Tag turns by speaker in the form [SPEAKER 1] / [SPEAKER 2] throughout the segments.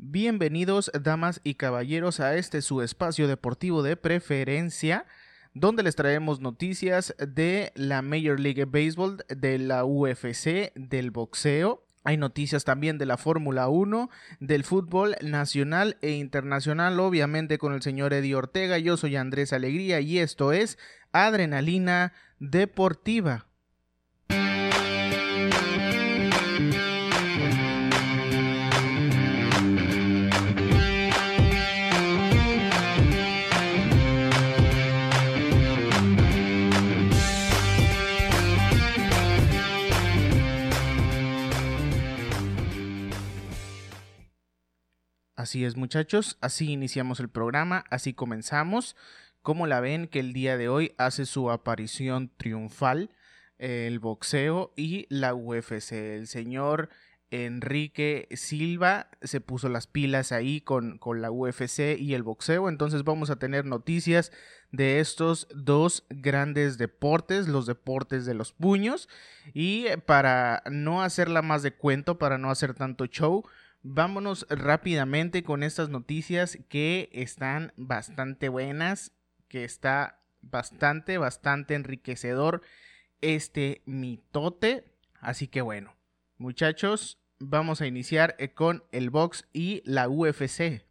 [SPEAKER 1] Bienvenidos, damas y caballeros, a este su espacio deportivo de preferencia, donde les traemos noticias de la Major League Baseball, de la UFC, del boxeo. Hay noticias también de la Fórmula 1, del fútbol nacional e internacional, obviamente con el señor Eddie Ortega. Yo soy Andrés Alegría y esto es Adrenalina Deportiva. Así es muchachos, así iniciamos el programa, así comenzamos. Como la ven que el día de hoy hace su aparición triunfal el boxeo y la UFC. El señor Enrique Silva se puso las pilas ahí con, con, la UFC y el boxeo. Entonces vamos a tener noticias de estos dos grandes deportes, los deportes de los puños. Y para no hacerla más de cuento, para no hacer tanto show, vámonos rápidamente con estas noticias que están bastante buenas, que está bastante, bastante enriquecedor este mitote. Así que bueno, muchachos, vamos a iniciar eh, con el box y la UFC.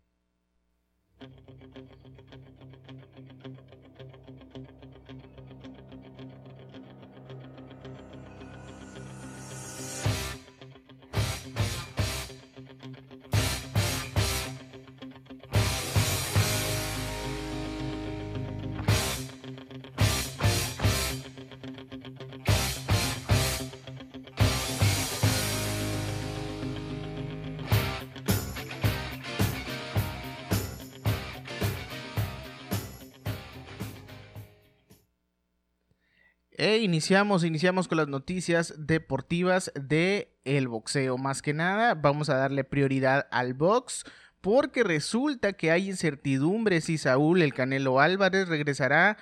[SPEAKER 1] E iniciamos, iniciamos con las noticias deportivas de el boxeo. Más que nada, vamos a darle prioridad al box porque resulta que hay incertidumbre si Saúl el Canelo Álvarez regresará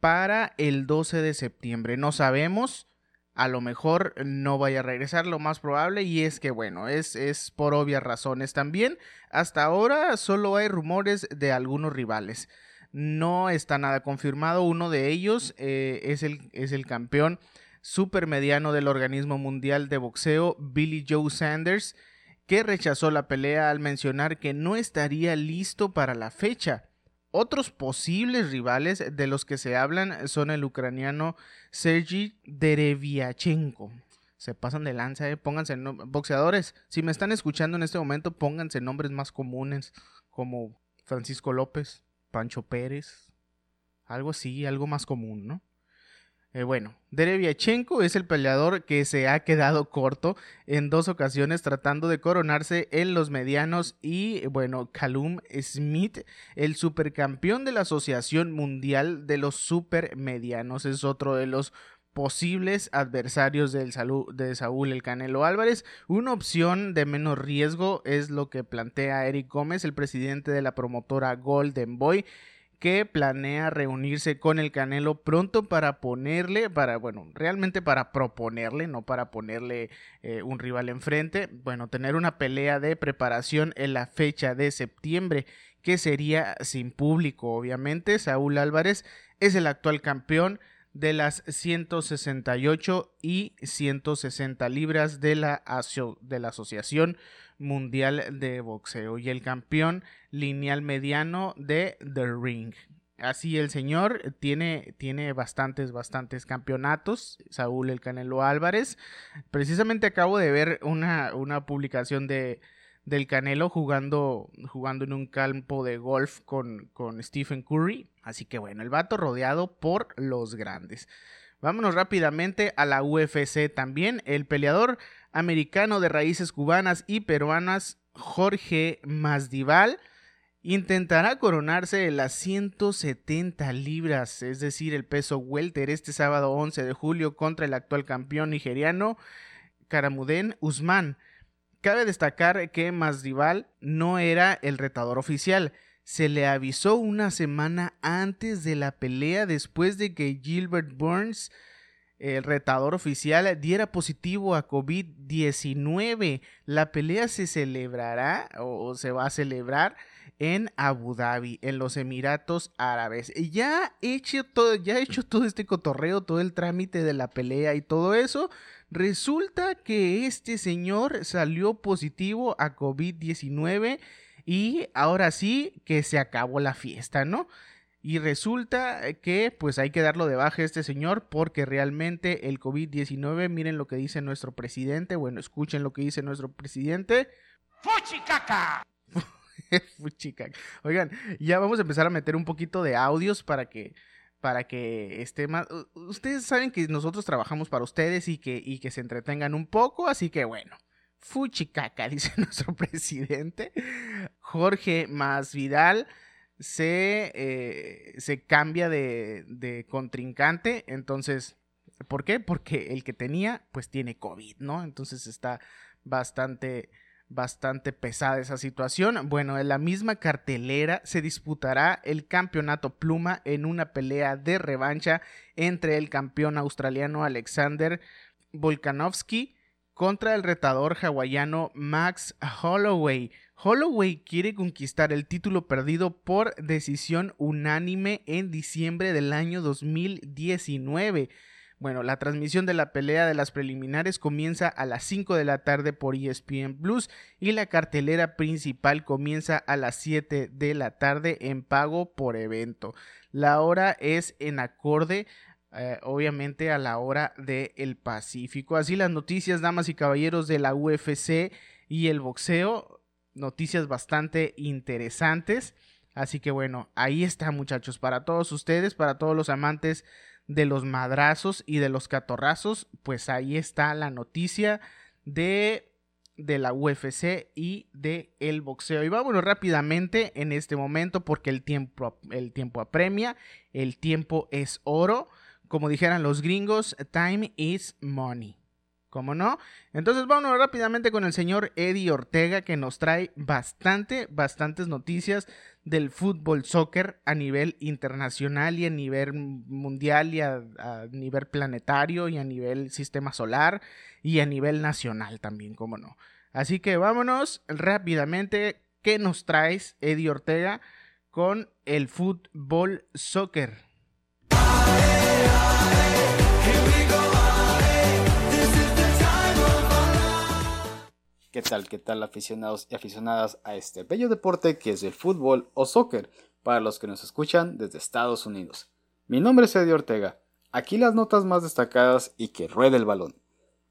[SPEAKER 1] para el 12 de septiembre. No sabemos, a lo mejor no vaya a regresar, lo más probable, y es que bueno, es, es por obvias razones también. Hasta ahora solo hay rumores de algunos rivales no está nada confirmado. Uno de ellos eh, es, el, es el campeón supermediano del organismo mundial de boxeo, Billy Joe Sanders, que rechazó la pelea al mencionar que no estaría listo para la fecha. Otros posibles rivales de los que se hablan son el ucraniano Sergi Dereviachenko. Se pasan de lanza, eh. pónganse boxeadores. Si me están escuchando en este momento, pónganse nombres más comunes como Francisco López, Pancho Pérez, algo así, algo más común, ¿no? Eh, bueno, Dereviachenko es el peleador que se ha quedado corto en dos ocasiones tratando de coronarse en los medianos y bueno, Calum Smith, el supercampeón de la Asociación Mundial de los Supermedianos, es otro de los posibles adversarios del de Saúl el Canelo Álvarez. Una opción de menos riesgo es lo que plantea Eric Gómez, el presidente de la promotora Golden Boy que planea reunirse con el Canelo pronto para ponerle, para, bueno, realmente para proponerle, no para ponerle eh, un rival enfrente, bueno, tener una pelea de preparación en la fecha de septiembre, que sería sin público, obviamente. Saúl Álvarez es el actual campeón de las 168 y 160 libras de la, de la Asociación Mundial de Boxeo y el campeón lineal mediano de The Ring. Así el señor tiene, tiene bastantes, bastantes campeonatos. Saúl El Canelo Álvarez. Precisamente acabo de ver una, una publicación de, del Canelo jugando, jugando en un campo de golf con, con Stephen Curry. Así que bueno, el vato rodeado por los grandes. Vámonos rápidamente a la UFC también. El peleador americano de raíces cubanas y peruanas, Jorge Masdival, intentará coronarse en las 170 libras, es decir, el peso welter, este sábado 11 de julio contra el actual campeón nigeriano, Karamuden Usman. Cabe destacar que Masdival no era el retador oficial. Se le avisó una semana antes de la pelea después de que Gilbert Burns el retador oficial diera positivo a COVID-19. La pelea se celebrará o se va a celebrar en Abu Dhabi, en los Emiratos Árabes. Ya he hecho todo, ya he hecho todo este cotorreo, todo el trámite de la pelea y todo eso. Resulta que este señor salió positivo a COVID-19 y ahora sí que se acabó la fiesta, ¿no? Y resulta que pues hay que darlo de baja a este señor porque realmente el COVID-19, miren lo que dice nuestro presidente, bueno, escuchen lo que dice nuestro presidente. ¡Fuchicaca! Fuchicaca. Oigan, ya vamos a empezar a meter un poquito de audios para que para que esté más... Ustedes saben que nosotros trabajamos para ustedes y que, y que se entretengan un poco, así que bueno, fuchicaca, dice nuestro presidente. Jorge Masvidal se, eh, se cambia de, de, contrincante. Entonces, ¿por qué? Porque el que tenía, pues tiene COVID, ¿no? Entonces está bastante, bastante pesada esa situación. Bueno, en la misma cartelera se disputará el campeonato pluma en una pelea de revancha entre el campeón australiano Alexander Volkanovski contra el retador hawaiano Max Holloway. Holloway quiere conquistar el título perdido por decisión unánime en diciembre del año 2019. Bueno, la transmisión de la pelea de las preliminares comienza a las 5 de la tarde por ESPN Plus y la cartelera principal comienza a las 7 de la tarde en pago por evento. La hora es en acorde eh, obviamente a la hora del Pacífico. Así las noticias, damas y caballeros de la UFC y el boxeo noticias bastante interesantes. Así que bueno, ahí está muchachos, para todos ustedes, para todos los amantes de los madrazos y de los catorrazos, pues ahí está la noticia de, de la UFC y de el boxeo. Y vámonos rápidamente en este momento porque el tiempo, el tiempo apremia, el tiempo es oro. Como dijeran los gringos, time is money. ¿Cómo no? Entonces vámonos rápidamente con el señor Eddie Ortega que nos trae bastante, bastantes noticias del fútbol soccer a nivel internacional y a nivel mundial y a, nivel planetario y a nivel sistema solar y a nivel nacional también, ¿cómo no? Así que vámonos rápidamente. ¿Qué nos traes, Eddie Ortega, con el fútbol soccer?
[SPEAKER 2] ¿Qué tal, qué tal aficionados y aficionadas a este bello deporte que es el fútbol o soccer para los que nos escuchan desde Estados Unidos? Mi nombre es Eddie Ortega. Aquí las notas más destacadas y que ruede el balón.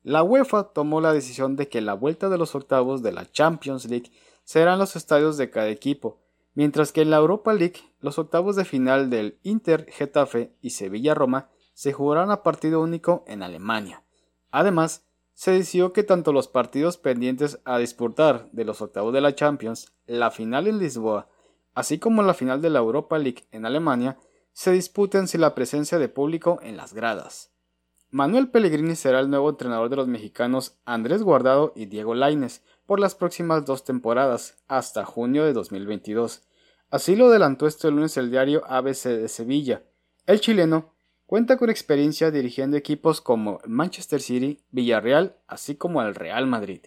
[SPEAKER 2] La UEFA tomó la decisión de que la vuelta de los octavos de la Champions League serán los estadios de cada equipo, mientras que en la Europa League los octavos de final del Inter, Getafe y Sevilla Roma se jugarán a partido único en Alemania. Además, se decidió que tanto los partidos pendientes a disputar de los octavos de la Champions, la final en Lisboa, así como la final de la Europa League en Alemania, se disputen sin la presencia de público en las gradas. Manuel Pellegrini será el nuevo entrenador de los mexicanos Andrés Guardado y Diego Laines por las próximas dos temporadas, hasta junio de 2022. Así lo adelantó este lunes el diario ABC de Sevilla. El chileno Cuenta con experiencia dirigiendo equipos como Manchester City, Villarreal, así como al Real Madrid.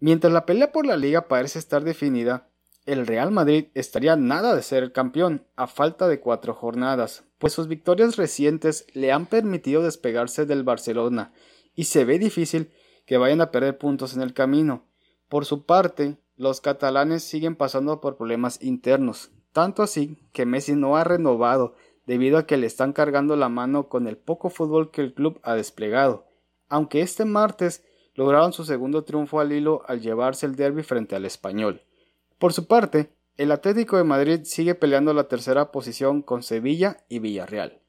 [SPEAKER 2] Mientras la pelea por la liga parece estar definida, el Real Madrid estaría nada de ser el campeón, a falta de cuatro jornadas, pues sus victorias recientes le han permitido despegarse del Barcelona, y se ve difícil que vayan a perder puntos en el camino. Por su parte, los catalanes siguen pasando por problemas internos, tanto así que Messi no ha renovado debido a que le están cargando la mano con el poco fútbol que el club ha desplegado, aunque este martes lograron su segundo triunfo al hilo al llevarse el derby frente al español. Por su parte, el Atlético de Madrid sigue peleando la tercera posición con Sevilla y Villarreal.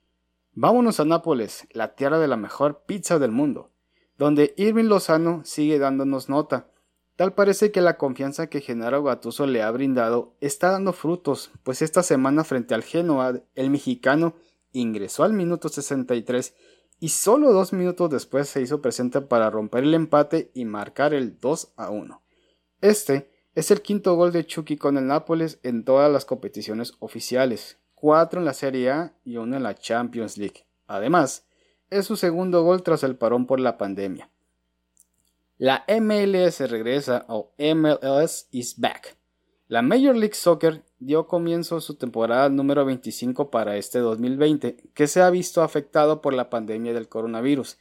[SPEAKER 2] Vámonos a Nápoles, la tierra de la mejor pizza del mundo, donde Irving Lozano sigue dándonos nota, Tal parece que la confianza que Genaro Gattuso le ha brindado está dando frutos, pues esta semana frente al Genoa, el mexicano ingresó al minuto 63 y solo dos minutos después se hizo presente para romper el empate y marcar el 2 a 1. Este es el quinto gol de Chucky con el Nápoles en todas las competiciones oficiales, cuatro en la Serie A y uno en la Champions League. Además, es su segundo gol tras el parón por la pandemia. La MLS regresa o MLS is back. La Major League Soccer dio comienzo a su temporada número 25 para este 2020, que se ha visto afectado por la pandemia del coronavirus.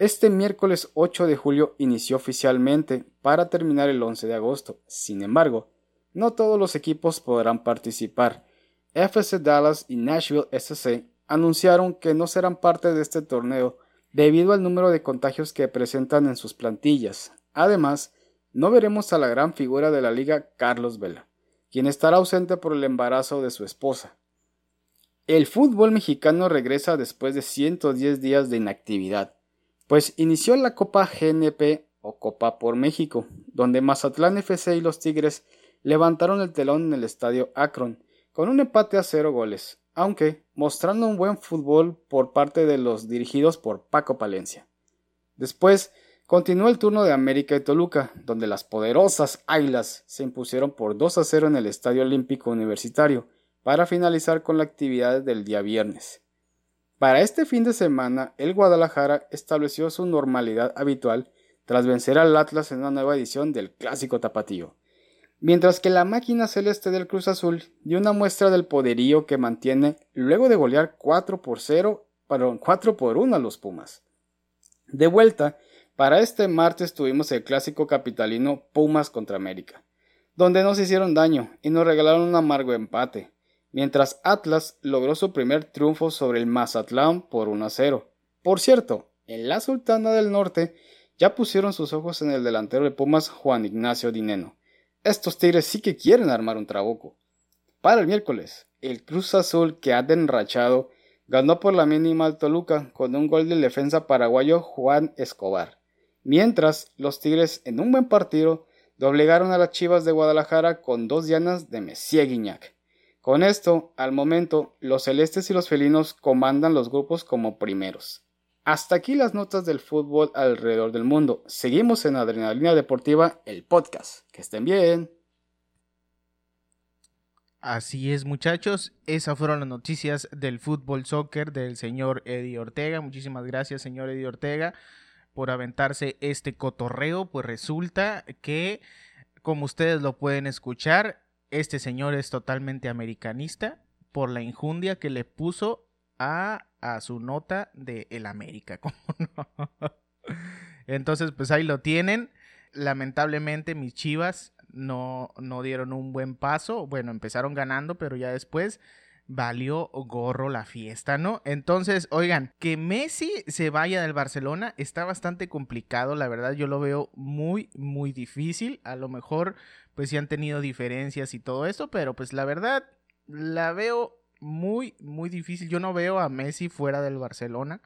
[SPEAKER 2] Este miércoles 8 de julio inició oficialmente para terminar el 11 de agosto. Sin embargo, no todos los equipos podrán participar. FC Dallas y Nashville SC anunciaron que no serán parte de este torneo debido al número de contagios que presentan en sus plantillas. Además, no veremos a la gran figura de la liga Carlos Vela, quien estará ausente por el embarazo de su esposa. El fútbol mexicano regresa después de 110 días de inactividad, pues inició la Copa GNP o Copa por México, donde Mazatlán FC y los Tigres levantaron el telón en el estadio Akron, con un empate a cero goles, aunque mostrando un buen fútbol por parte de los dirigidos por Paco Palencia. Después continuó el turno de América y Toluca, donde las poderosas Águilas se impusieron por 2 a 0 en el Estadio Olímpico Universitario, para finalizar con la actividad del día viernes. Para este fin de semana, el Guadalajara estableció su normalidad habitual tras vencer al Atlas en una nueva edición del Clásico Tapatío mientras que la máquina celeste del Cruz Azul dio una muestra del poderío que mantiene luego de golear 4 por 0, perdón, 4 por 1 a los Pumas. De vuelta, para este martes tuvimos el clásico capitalino Pumas contra América, donde nos hicieron daño y nos regalaron un amargo empate, mientras Atlas logró su primer triunfo sobre el Mazatlán por 1 a 0. Por cierto, en la Sultana del Norte ya pusieron sus ojos en el delantero de Pumas Juan Ignacio Dineno, estos Tigres sí que quieren armar un trabuco. Para el miércoles, el Cruz Azul que ha enrachado ganó por la mínima al Toluca con un gol del defensa paraguayo Juan Escobar. Mientras, los Tigres en un buen partido doblegaron a las Chivas de Guadalajara con dos llanas de Messier Guiñac. Con esto, al momento, los celestes y los felinos comandan los grupos como primeros. Hasta aquí las notas del fútbol alrededor del mundo. Seguimos en Adrenalina Deportiva, el podcast. Que estén bien.
[SPEAKER 1] Así es, muchachos. Esas fueron las noticias del fútbol soccer del señor Eddie Ortega. Muchísimas gracias, señor Eddie Ortega, por aventarse este cotorreo. Pues resulta que, como ustedes lo pueden escuchar, este señor es totalmente americanista por la injundia que le puso a a su nota de El América. Entonces, pues ahí lo tienen. Lamentablemente mis Chivas no, no dieron un buen paso. Bueno, empezaron ganando, pero ya después valió gorro la fiesta, ¿no? Entonces, oigan, que Messi se vaya del Barcelona está bastante complicado, la verdad yo lo veo muy, muy difícil. A lo mejor, pues sí han tenido diferencias y todo eso, pero pues la verdad la veo muy, muy difícil. Yo no veo a Messi fuera del Barcelona,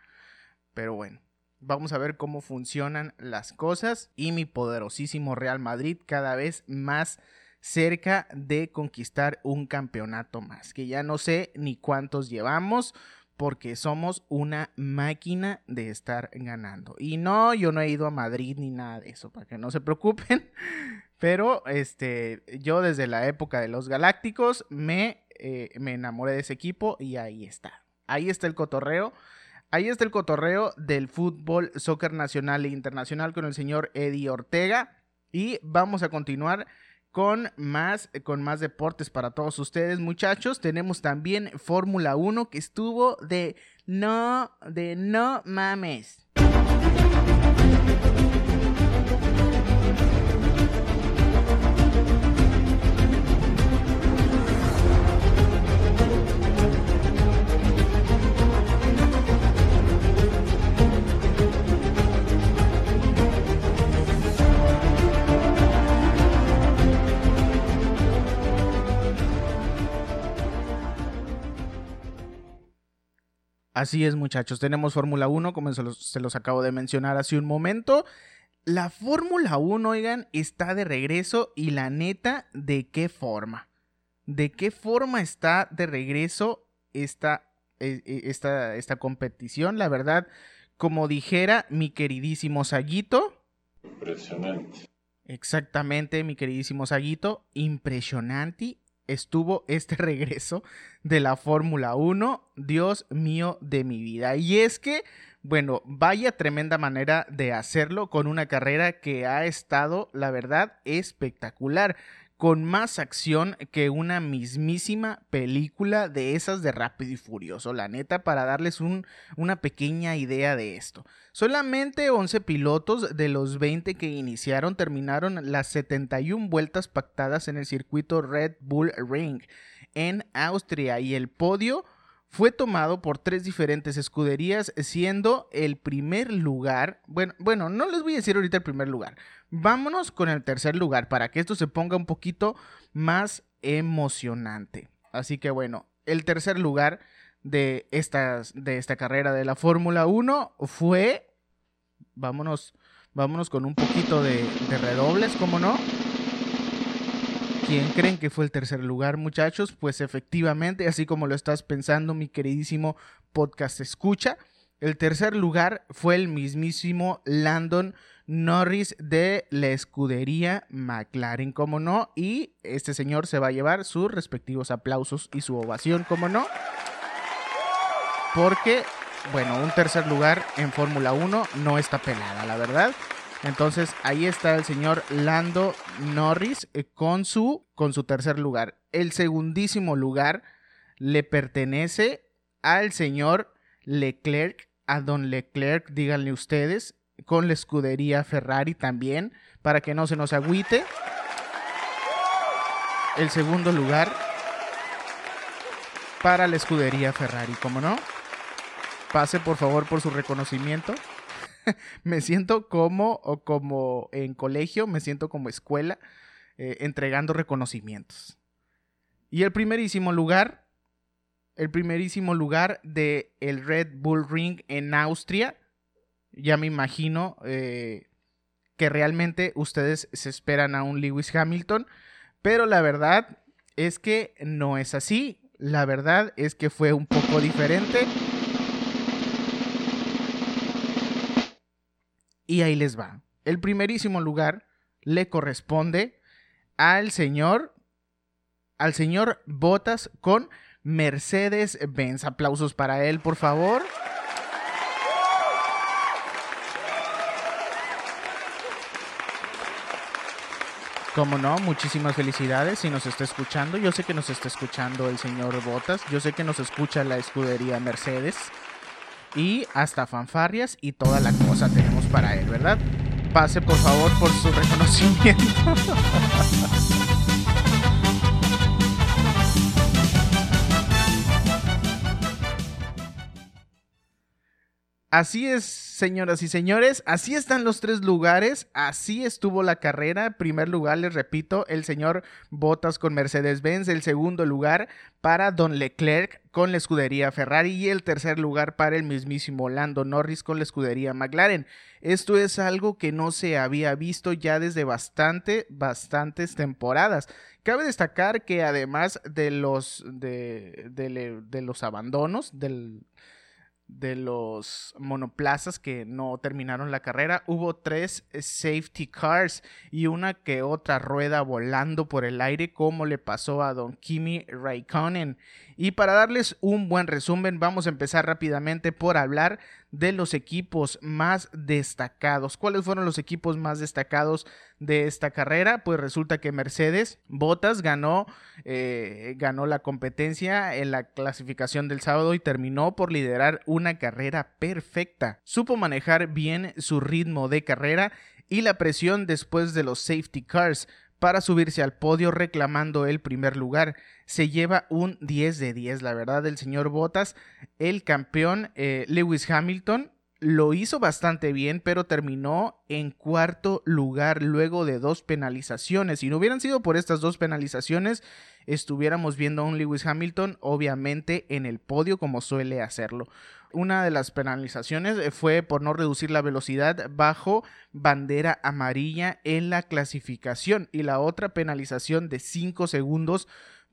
[SPEAKER 1] pero bueno. Vamos a ver cómo funcionan las cosas y mi poderosísimo Real Madrid cada vez más cerca de conquistar un campeonato más, que ya no sé ni cuántos llevamos porque somos una máquina de estar ganando. Y no, yo no he ido a Madrid ni nada de eso, para que no se preocupen, pero este yo desde la época de los Galácticos me eh, me enamoré de ese equipo y ahí está. Ahí está el cotorreo. Ahí está el cotorreo del fútbol, soccer nacional e internacional con el señor Eddie Ortega. Y vamos a continuar con más, con más deportes para todos ustedes, muchachos. Tenemos también Fórmula 1 que estuvo de no, de no mames. Así es, muchachos. Tenemos Fórmula 1, como se los, acabo de mencionar hace un momento. La Fórmula 1, oigan, está de regreso y la neta, ¿de qué forma? ¿De qué forma está de regreso esta, e, e, esta, esta competición? La verdad, como dijera mi queridísimo Saguito.
[SPEAKER 3] Impresionante.
[SPEAKER 1] Exactamente, mi queridísimo Saguito. Impresionante estuvo este regreso de la Fórmula 1, Dios mío de mi vida. Y es que, Bueno, vaya tremenda manera de hacerlo con una carrera que ha estado, la verdad, espectacular con más acción que una mismísima película de esas de Rápido y Furioso, la neta, para darles un, una pequeña idea de esto. Solamente 11 pilotos de los 20 que iniciaron terminaron las 71 vueltas pactadas en el circuito Red Bull Ring en Austria y el podio fue tomado por tres diferentes escuderías, siendo el primer lugar, bueno, bueno, no les voy a decir ahorita el primer lugar, vámonos con el tercer lugar para que esto se ponga un poquito más emocionante. Así que bueno, el tercer lugar de, estas, de esta carrera de la Fórmula 1 fue, vámonos, vámonos con un poquito de, de redobles, ¿cómo no? ¿Quién creen que fue el tercer lugar, muchachos? Pues efectivamente, así como lo estás pensando, mi queridísimo podcast escucha, el tercer lugar fue el mismísimo Landon Norris de la escudería McLaren, como no, y este señor se va a llevar sus respectivos aplausos y su ovación, como no, porque, bueno, un tercer lugar en Fórmula 1 no está pelada, la verdad. Entonces ahí está el señor Lando Norris eh, con su, con su tercer lugar. El segundísimo lugar le pertenece al señor Leclerc, a don Leclerc, díganle ustedes, con la escudería Ferrari también, para que no se nos agüite. El segundo lugar para la escudería Ferrari, ¿cómo no? Pase por favor por su reconocimiento. me siento como, o como en colegio, me siento como escuela, eh, entregando reconocimientos. Y el primerísimo lugar, el primerísimo lugar de Red Bull Ring en Austria, ya me imagino eh, que realmente ustedes se esperan a un Lewis Hamilton, pero la verdad es que no es así. La verdad es que fue un poco diferente. Y ahí les va. El primerísimo lugar le corresponde al señor, al señor Botas con Mercedes Benz. Aplausos para él, por favor. Como no, muchísimas felicidades si nos está escuchando. Yo sé que nos está escuchando el señor Botas. Yo sé que nos escucha la escudería Mercedes y hasta fanfarrias y toda la cosa tenemos para él, ¿verdad? Pase por favor por su reconocimiento. Así es, señoras y señores, así están los tres lugares, así estuvo la carrera. Primer lugar, les repito, el señor Bottas con Mercedes-Benz, el segundo lugar para Don Leclerc con la escudería Ferrari y el tercer lugar para el mismísimo Lando Norris con la escudería McLaren. Esto es algo que no se había visto ya desde bastante, bastantes temporadas. Cabe destacar que además de los, de, de los abandonos, del de los monoplazas que no terminaron la carrera. Hubo tres safety cars y una que otra rueda volando por el aire como le pasó a Don Kimi Raikkonen. Y para darles un buen resumen, vamos a empezar rápidamente por hablar de los equipos más destacados. ¿Cuáles fueron los equipos más destacados de esta carrera? Pues resulta que Mercedes Bottas ganó, eh, ganó la competencia en la clasificación del sábado y terminó por liderar una carrera perfecta. Supo manejar bien su ritmo de carrera y la presión después de los safety cars para subirse al podio reclamando el primer lugar. Se lleva un 10 de 10, la verdad, el señor Bottas. El campeón eh, Lewis Hamilton lo hizo bastante bien, pero terminó en cuarto lugar luego de dos penalizaciones. Si no hubieran sido por estas dos penalizaciones, estuviéramos viendo a un Lewis Hamilton, obviamente, en el podio como suele hacerlo. Una de las penalizaciones eh, fue por no reducir la velocidad bajo bandera amarilla en la clasificación y la otra penalización de 5 segundos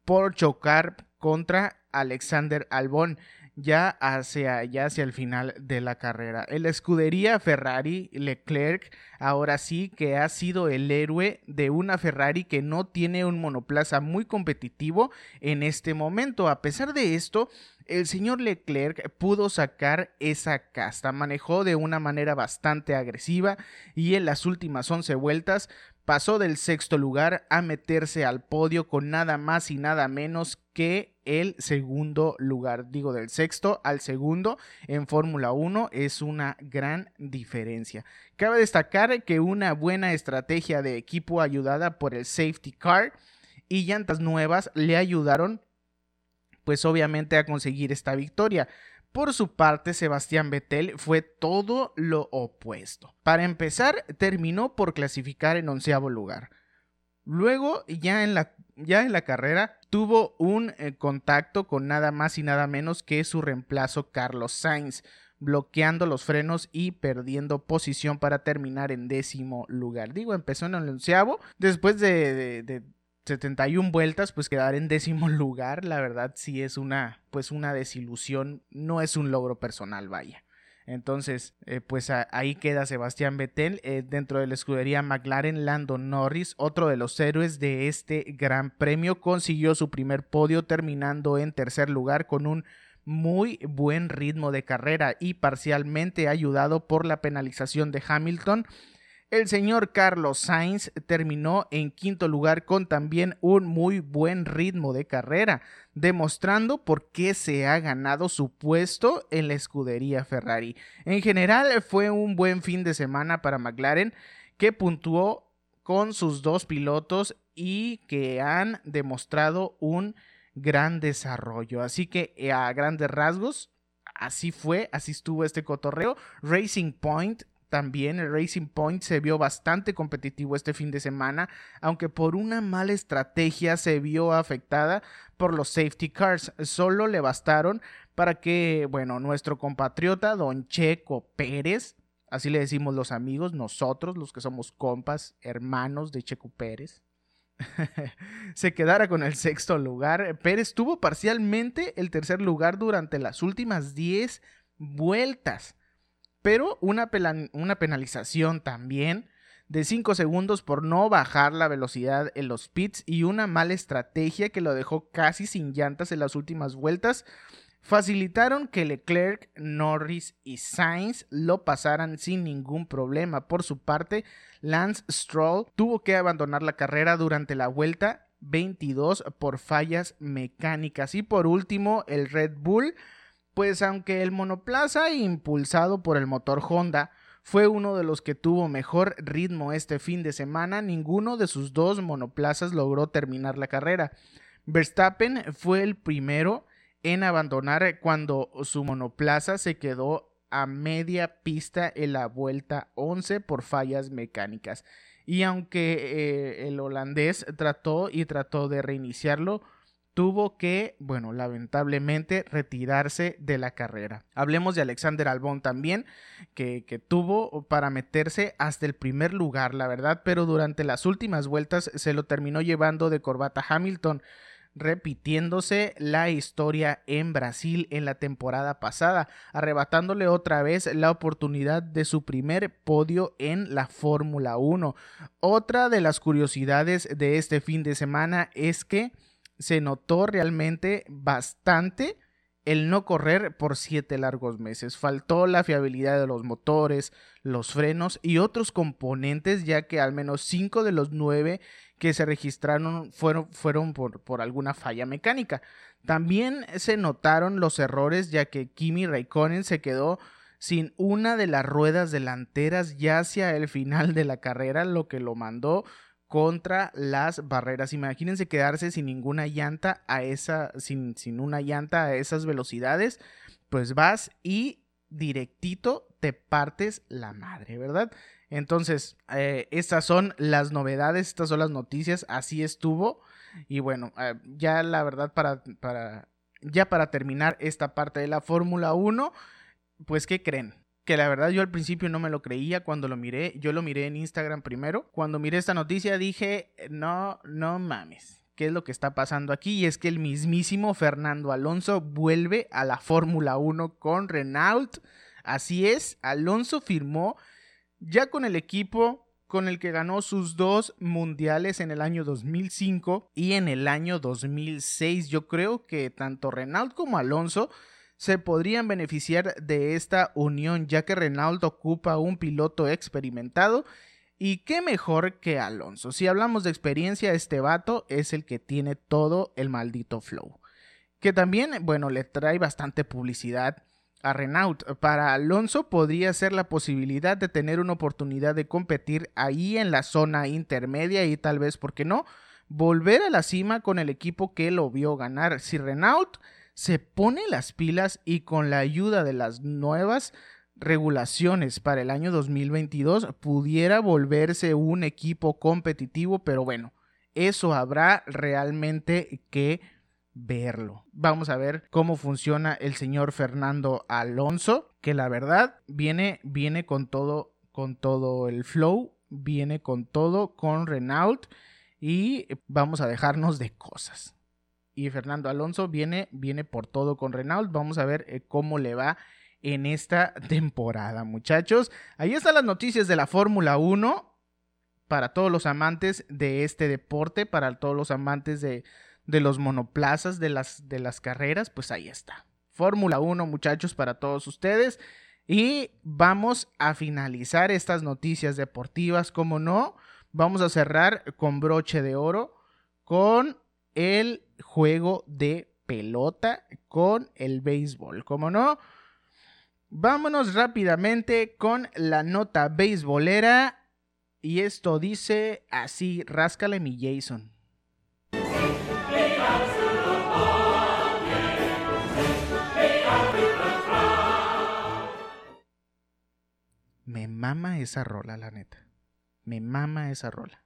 [SPEAKER 1] por chocar contra Alexander Albón ya hacia, ya hacia el final de la carrera. En la escudería Ferrari, Leclerc ahora sí que ha sido el héroe de una Ferrari que no tiene un monoplaza muy competitivo en este momento. A pesar de esto, el señor Leclerc pudo sacar esa casta, manejó de una manera bastante agresiva y en las últimas 11 vueltas pasó del sexto lugar a meterse al podio con nada más y nada menos que el segundo lugar. Digo, del sexto al segundo en Fórmula 1 es una gran diferencia. Cabe destacar que una buena estrategia de equipo ayudada por el safety car y llantas nuevas le ayudaron pues obviamente a conseguir esta victoria. Por su parte, Sebastián Vettel fue todo lo opuesto. Para empezar, terminó por clasificar en onceavo lugar. Luego, ya en la, ya en la carrera, tuvo un eh, contacto con nada más y nada menos que su reemplazo Carlos Sainz, bloqueando los frenos y perdiendo posición para terminar en décimo lugar. Digo, empezó en el onceavo, después de 71 vueltas, pues quedar en décimo lugar, la verdad sí es una, pues una desilusión, no es un logro personal, vaya. Entonces, eh, pues ahí queda Sebastián Vettel eh, dentro de la escudería McLaren. Lando Norris, otro de los héroes de este gran premio, consiguió su primer podio terminando en tercer lugar con un muy buen ritmo de carrera y parcialmente ayudado por la penalización de Hamilton el señor Carlos Sainz terminó en quinto lugar con también un muy buen ritmo de carrera, demostrando por qué se ha ganado su puesto en la escudería Ferrari. En general fue un buen fin de semana para McLaren, que puntuó con sus dos pilotos y que han demostrado un gran desarrollo. Así que eh, a grandes rasgos, así fue, así estuvo este cotorreo. Racing Point también el Racing Point se vio bastante competitivo este fin de semana, aunque por una mala estrategia se vio afectada por los safety cars. Solo le bastaron para que, bueno, nuestro compatriota Don Checo Pérez, así le decimos los amigos, nosotros, los que somos compas, hermanos de Checo Pérez, se quedara con el sexto lugar. Pérez tuvo parcialmente el tercer lugar durante las últimas 10 vueltas pero una, penalización también de 5 segundos por no bajar la velocidad en los pits y una mala estrategia que lo dejó casi sin llantas en las últimas vueltas facilitaron que Leclerc, Norris y Sainz lo pasaran sin ningún problema. Por su parte, Lance Stroll tuvo que abandonar la carrera durante la vuelta 22 por fallas mecánicas. Y por último, el Red Bull pues aunque el monoplaza impulsado por el motor Honda fue uno de los que tuvo mejor ritmo este fin de semana, ninguno de sus dos monoplazas logró terminar la carrera. Verstappen fue el primero en abandonar cuando su monoplaza se quedó a media pista en la vuelta 11 por fallas mecánicas. Y aunque eh, el holandés trató y trató de reiniciarlo, tuvo que, bueno, lamentablemente retirarse de la carrera. Hablemos de Alexander Albón también, que, tuvo para meterse hasta el primer lugar, la verdad, pero durante las últimas vueltas se lo terminó llevando de corbata Hamilton repitiéndose la historia en Brasil en la temporada pasada, arrebatándole otra vez la oportunidad de su primer podio en la Fórmula 1. Otra de las curiosidades de este fin de semana es que se notó realmente bastante el no correr por siete largos meses. Faltó la fiabilidad de los motores, los frenos y otros componentes, ya que al menos cinco de los nueve que se registraron fueron, fueron por, por, alguna falla mecánica. También se notaron los errores, ya que Kimi Raikkonen se quedó sin una de las ruedas delanteras ya hacia el final de la carrera, lo que lo mandó contra las barreras. Imagínense quedarse sin ninguna llanta a esa, sin, sin una llanta a esas velocidades, pues vas y directito te partes la madre, ¿verdad? Entonces, eh, estas son las novedades, estas son las noticias, así estuvo. Y bueno, eh, ya la verdad para, para, ya para terminar esta parte de la Fórmula 1, pues ¿qué creen? Que la verdad yo al principio no me lo creía cuando lo miré. Yo lo miré en Instagram primero. Cuando miré esta noticia dije, no, no mames. qué es lo que está pasando aquí y es que el mismísimo Fernando Alonso vuelve a la Fórmula 1 con Renault. Así es, Alonso firmó ya con el equipo con el que ganó sus dos mundiales en el año 2005 y en el año 2006. Yo creo que tanto Renault como Alonso se podrían beneficiar de esta unión ya que Renault ocupa un piloto experimentado y qué mejor que Alonso. Si hablamos de experiencia, este vato es el que tiene todo el maldito flow. Que también, bueno, le trae bastante publicidad a Renault. Para Alonso podría ser la posibilidad de tener una oportunidad de competir ahí en la zona intermedia y tal vez, ¿por qué no? Volver a la cima con el equipo que lo vio ganar. Si Renault se pone las pilas y con la ayuda de las nuevas regulaciones para el año 2022 pudiera volverse un equipo competitivo, pero bueno, eso habrá realmente que verlo. Vamos a ver cómo funciona el señor Fernando Alonso, que la verdad viene viene con todo con todo el flow, viene con todo con Renault y vamos a dejarnos de cosas. Y Fernando Alonso viene viene por todo con Renault, vamos a ver eh, cómo le va en esta temporada, muchachos. Ahí están las noticias de la Fórmula 1 para todos los amantes de este deporte, para todos los amantes de, de los monoplazas, de las, de las carreras, pues ahí está. Fórmula 1, muchachos, para todos ustedes. Y vamos a finalizar estas noticias deportivas, como no. Vamos a cerrar con broche de oro con el juego de pelota, con el béisbol, como no. Vámonos rápidamente con la nota beisbolera. Y esto dice así, ráscale mi Jason. Me mama esa rola, la neta. Me mama esa rola.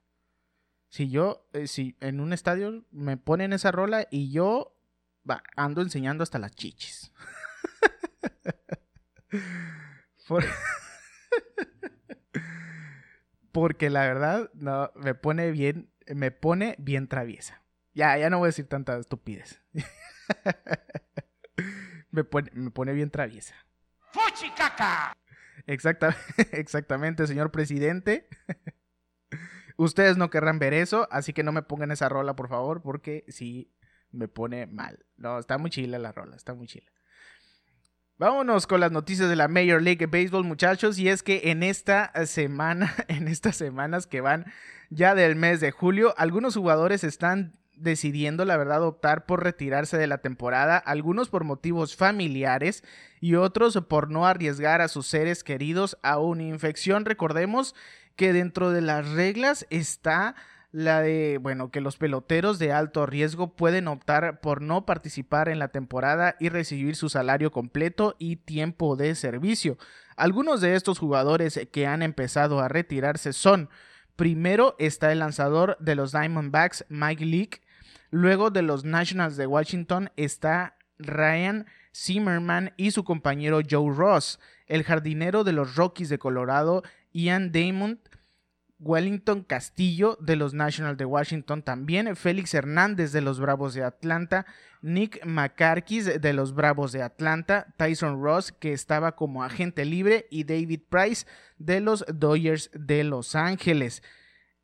[SPEAKER 1] Si yo, eh, si en un estadio me ponen esa rola y yo ando enseñando hasta las chichis. Porque la verdad, no, me pone bien, me pone bien traviesa. Ya, ya no voy a decir tanta estupidez. me, pone, me pone bien traviesa. ¡Fuchicaca! Exacta, exactamente, señor presidente. Ustedes no querrán ver eso, así que no me pongan esa rola, por favor, porque sí me pone mal. No, está muy chila la rola, está muy chila. Vámonos con las noticias de la Major League Baseball, muchachos. Y es que en esta semana, en estas semanas que van ya del mes de julio, algunos jugadores están decidiendo, la verdad, optar por retirarse de la temporada, algunos por motivos familiares y otros por no arriesgar a sus seres queridos a una infección. Recordemos que dentro de las reglas está la de, bueno, que los peloteros de alto riesgo pueden optar por no participar en la temporada y recibir su salario completo y tiempo de servicio. Algunos de estos jugadores que han empezado a retirarse son, primero está el lanzador de los Diamondbacks, Mike Leake, luego de los Nationals de Washington está Ryan Zimmerman y su compañero Joe Ross, el jardinero de los Rockies de Colorado, Ian Damon, Wellington Castillo de los Nationals de Washington también, Félix Hernández de los Bravos de Atlanta, Nick McCarkis de los Bravos de Atlanta, Tyson Ross que estaba como agente libre y David Price de los Dodgers de Los Ángeles.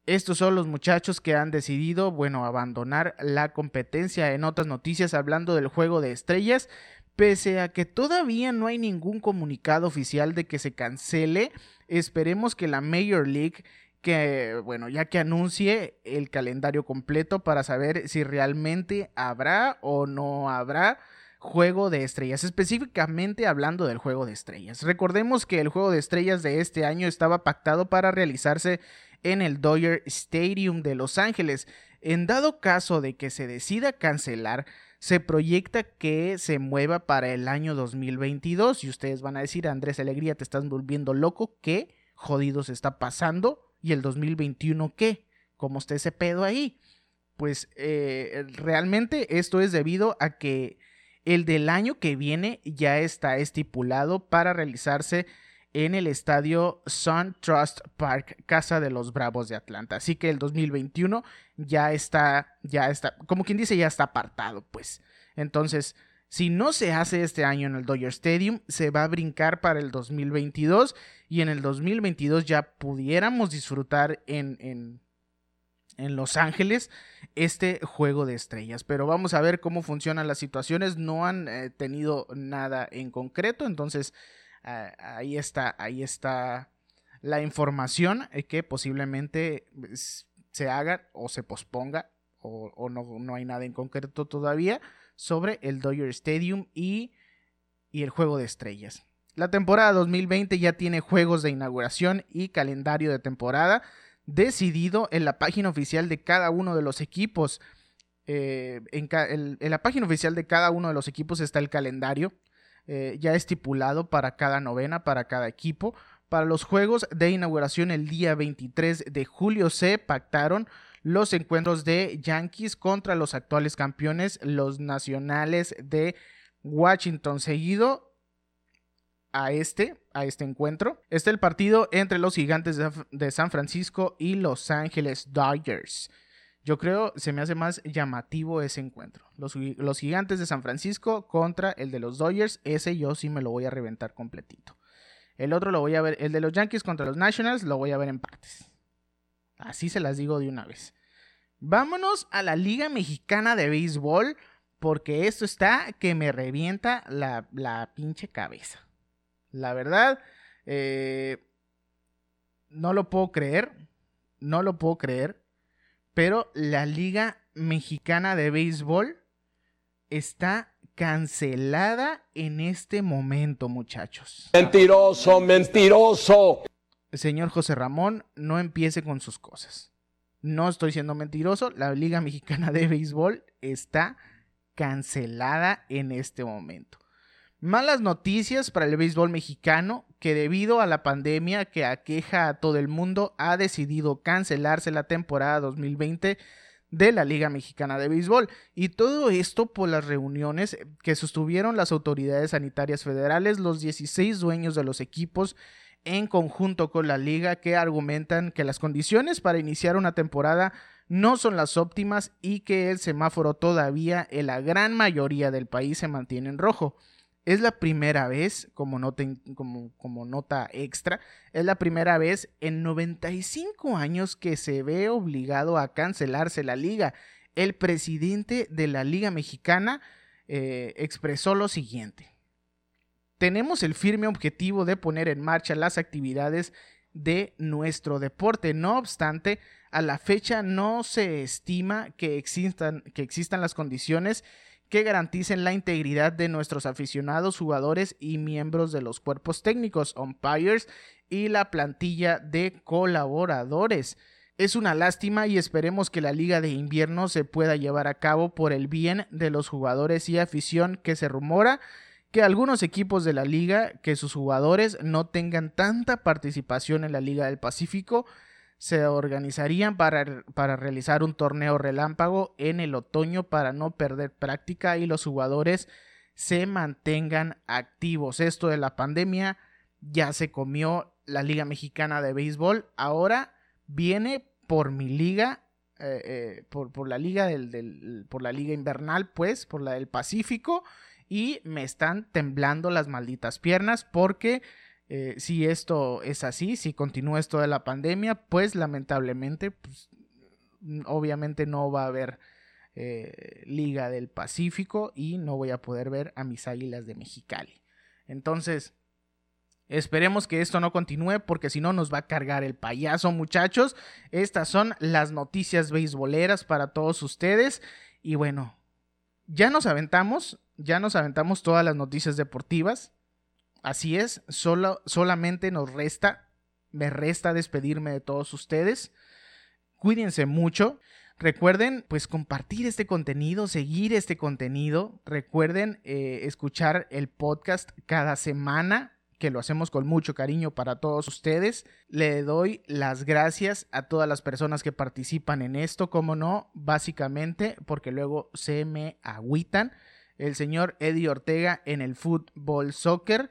[SPEAKER 1] Estos son los muchachos que han decidido, bueno, abandonar la competencia. En otras noticias, hablando del juego de estrellas, pese a que todavía no hay ningún comunicado oficial de que se cancele, esperemos que la Major League que, bueno, ya que anuncie el calendario completo para saber si realmente habrá o no habrá juego de estrellas, específicamente hablando del juego de estrellas. Recordemos que el juego de estrellas de este año estaba pactado para realizarse en el Dodger Stadium de Los Ángeles. En dado caso de que se decida cancelar, se proyecta que se mueva para el año 2022 y ustedes van a decir, Andrés Alegría, te estás volviendo loco, ¿qué jodidos está pasando? ¿Y el 2021 qué? ¿Cómo está ese pedo ahí? Pues eh, realmente esto es debido a que el del año que viene ya está estipulado para realizarse en el estadio Sun Trust Park, casa de los Bravos de Atlanta. Así que el 2021 ya está, ya está, como quien dice, ya está apartado, pues. Entonces, si no se hace este año en el Dodger Stadium, se va a brincar para el 2022 y en el 2022 ya pudiéramos disfrutar en, en, en Los Ángeles este juego de estrellas. Pero vamos a ver cómo funcionan las situaciones. No han eh, tenido nada en concreto, entonces ahí está, ahí está la información eh, que posiblemente se haga o se posponga o, no, hay nada en concreto todavía sobre el Dodger Stadium y, y el juego de estrellas. La temporada 2020 ya tiene juegos de inauguración y calendario de temporada decidido en la página oficial de cada uno de los equipos. Eh, en, la página oficial de cada uno de los equipos está el calendario eh, ya estipulado para cada novena, para cada equipo. Para los juegos de inauguración el día 23 de julio se pactaron los encuentros de Yankees contra los actuales campeones, los nacionales de Washington, seguido a este, a este encuentro. Este el partido entre los gigantes de San Francisco y Los Ángeles Dodgers. Yo creo se me hace más llamativo ese encuentro. Los, gigantes de San Francisco contra el de los Dodgers. Ese yo sí me lo voy a reventar completito. El otro lo voy a ver. El de los Yankees contra los Nationals lo voy a ver en partes. Así se las digo de una vez. Vámonos a la Liga Mexicana de Béisbol. Porque esto está que me revienta la, la pinche cabeza. La verdad, eh, no lo puedo creer. No lo puedo creer pero la Liga Mexicana de Béisbol está cancelada en este momento, muchachos.
[SPEAKER 4] Mentiroso, mentiroso.
[SPEAKER 1] Señor José Ramón, no empiece con sus cosas. No estoy siendo mentiroso, la Liga Mexicana de Béisbol está cancelada en este momento. Malas noticias para el béisbol mexicano, que debido a la pandemia que aqueja a todo el mundo, ha decidido cancelarse la temporada 2020 de la Liga Mexicana de Béisbol. Y todo esto por las reuniones que sostuvieron las autoridades sanitarias federales, los 16 dueños de los equipos, en conjunto con la liga, que argumentan que las condiciones para iniciar una temporada no son las óptimas y que el semáforo todavía en la gran mayoría del país se mantiene en rojo. Es la primera vez, como nota, extra, es la primera vez en 95 años que se ve obligado a cancelarse la liga. El presidente de la Liga Mexicana eh, expresó lo siguiente. Tenemos el firme objetivo de poner en marcha las actividades de nuestro deporte. No obstante, a la fecha no se estima que existan, que existan las condiciones que garanticen la integridad de nuestros aficionados, jugadores y miembros de los cuerpos técnicos, umpires y la plantilla de colaboradores. Es una lástima y esperemos que la liga de invierno se pueda llevar a cabo por el bien de los jugadores y afición que se rumora que algunos equipos de la liga, que sus jugadores no tengan tanta participación en la Liga del Pacífico, se organizarían para, para, realizar un torneo relámpago en el otoño para no perder práctica y los jugadores se mantengan activos. Esto de la pandemia ya se comió la Liga Mexicana de Béisbol. Ahora viene por mi liga, eh, eh, por, por, la liga del, por la liga invernal, pues, por la del Pacífico. Y me están temblando las malditas piernas porque eh, si esto es así, si continúa esto la pandemia, pues lamentablemente, pues, obviamente no va a haber eh, Liga del Pacífico y no voy a poder ver a mis águilas de Mexicali. Entonces, esperemos que esto no continúe porque si no nos va a cargar el payaso, muchachos. Estas son las noticias beisboleras para todos ustedes. Y bueno, ya nos aventamos, ya nos aventamos todas las noticias deportivas. Así es, solo, solamente nos resta, me resta despedirme de todos ustedes. Cuídense mucho. Recuerden, pues, compartir este contenido, seguir este contenido. Recuerden eh, escuchar el podcast cada semana, que lo hacemos con mucho cariño para todos ustedes. Le doy las gracias a todas las personas que participan en esto, como no, básicamente porque luego se me agüitan. El señor Eddie Ortega en el fútbol soccer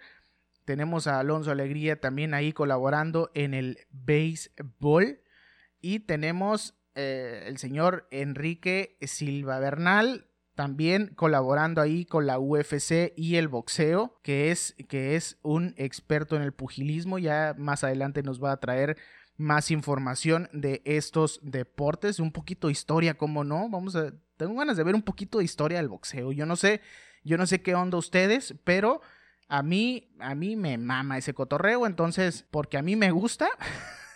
[SPEAKER 1] Tenemos a Alonso Alegría también ahí colaborando en el béisbol. Y tenemos eh, el señor Enrique Silva Bernal, también colaborando ahí con la UFC y el boxeo, que es, que es un experto en el pugilismo. Ya más adelante nos va a traer más información de estos deportes, un poquito de historia, ¿cómo no? Vamos a, tengo ganas de ver un poquito de historia del boxeo. Yo no sé, yo no sé qué onda ustedes, pero a mí, a mí me mama ese cotorreo, entonces, porque a mí me gusta.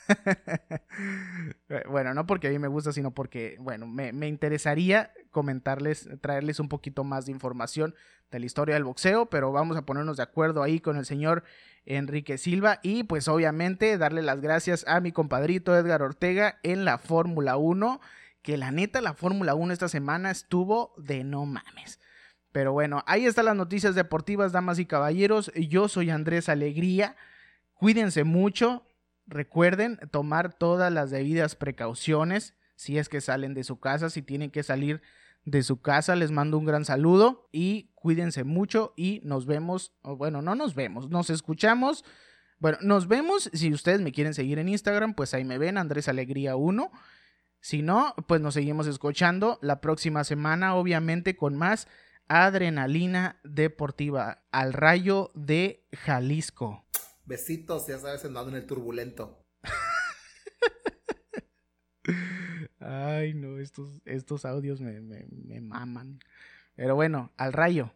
[SPEAKER 1] bueno, no porque a mí me gusta, sino porque, bueno, me, me, interesaría comentarles, traerles un poquito más de información de la historia del boxeo, pero vamos a ponernos de acuerdo ahí con el señor Enrique Silva y pues obviamente darle las gracias a mi compadrito Edgar Ortega en la Fórmula 1, que la neta la Fórmula 1 esta semana estuvo de no mames. Pero bueno, ahí están las noticias deportivas, damas y caballeros. Yo soy Andrés Alegría. Cuídense mucho. Recuerden tomar todas las debidas precauciones si es que salen de su casa, si tienen que salir de su casa. Les mando un gran saludo y cuídense mucho y nos vemos, o bueno, no nos vemos, nos escuchamos. Bueno, nos vemos. Si ustedes me quieren seguir en Instagram, pues ahí me ven, Andrés Alegría 1. Si no, pues nos seguimos escuchando la próxima semana, obviamente con más Adrenalina Deportiva al Rayo de Jalisco.
[SPEAKER 5] Besitos, ya sabes, andando en el turbulento.
[SPEAKER 1] Ay, no, estos, estos audios me, me, me maman. Pero bueno, al rayo.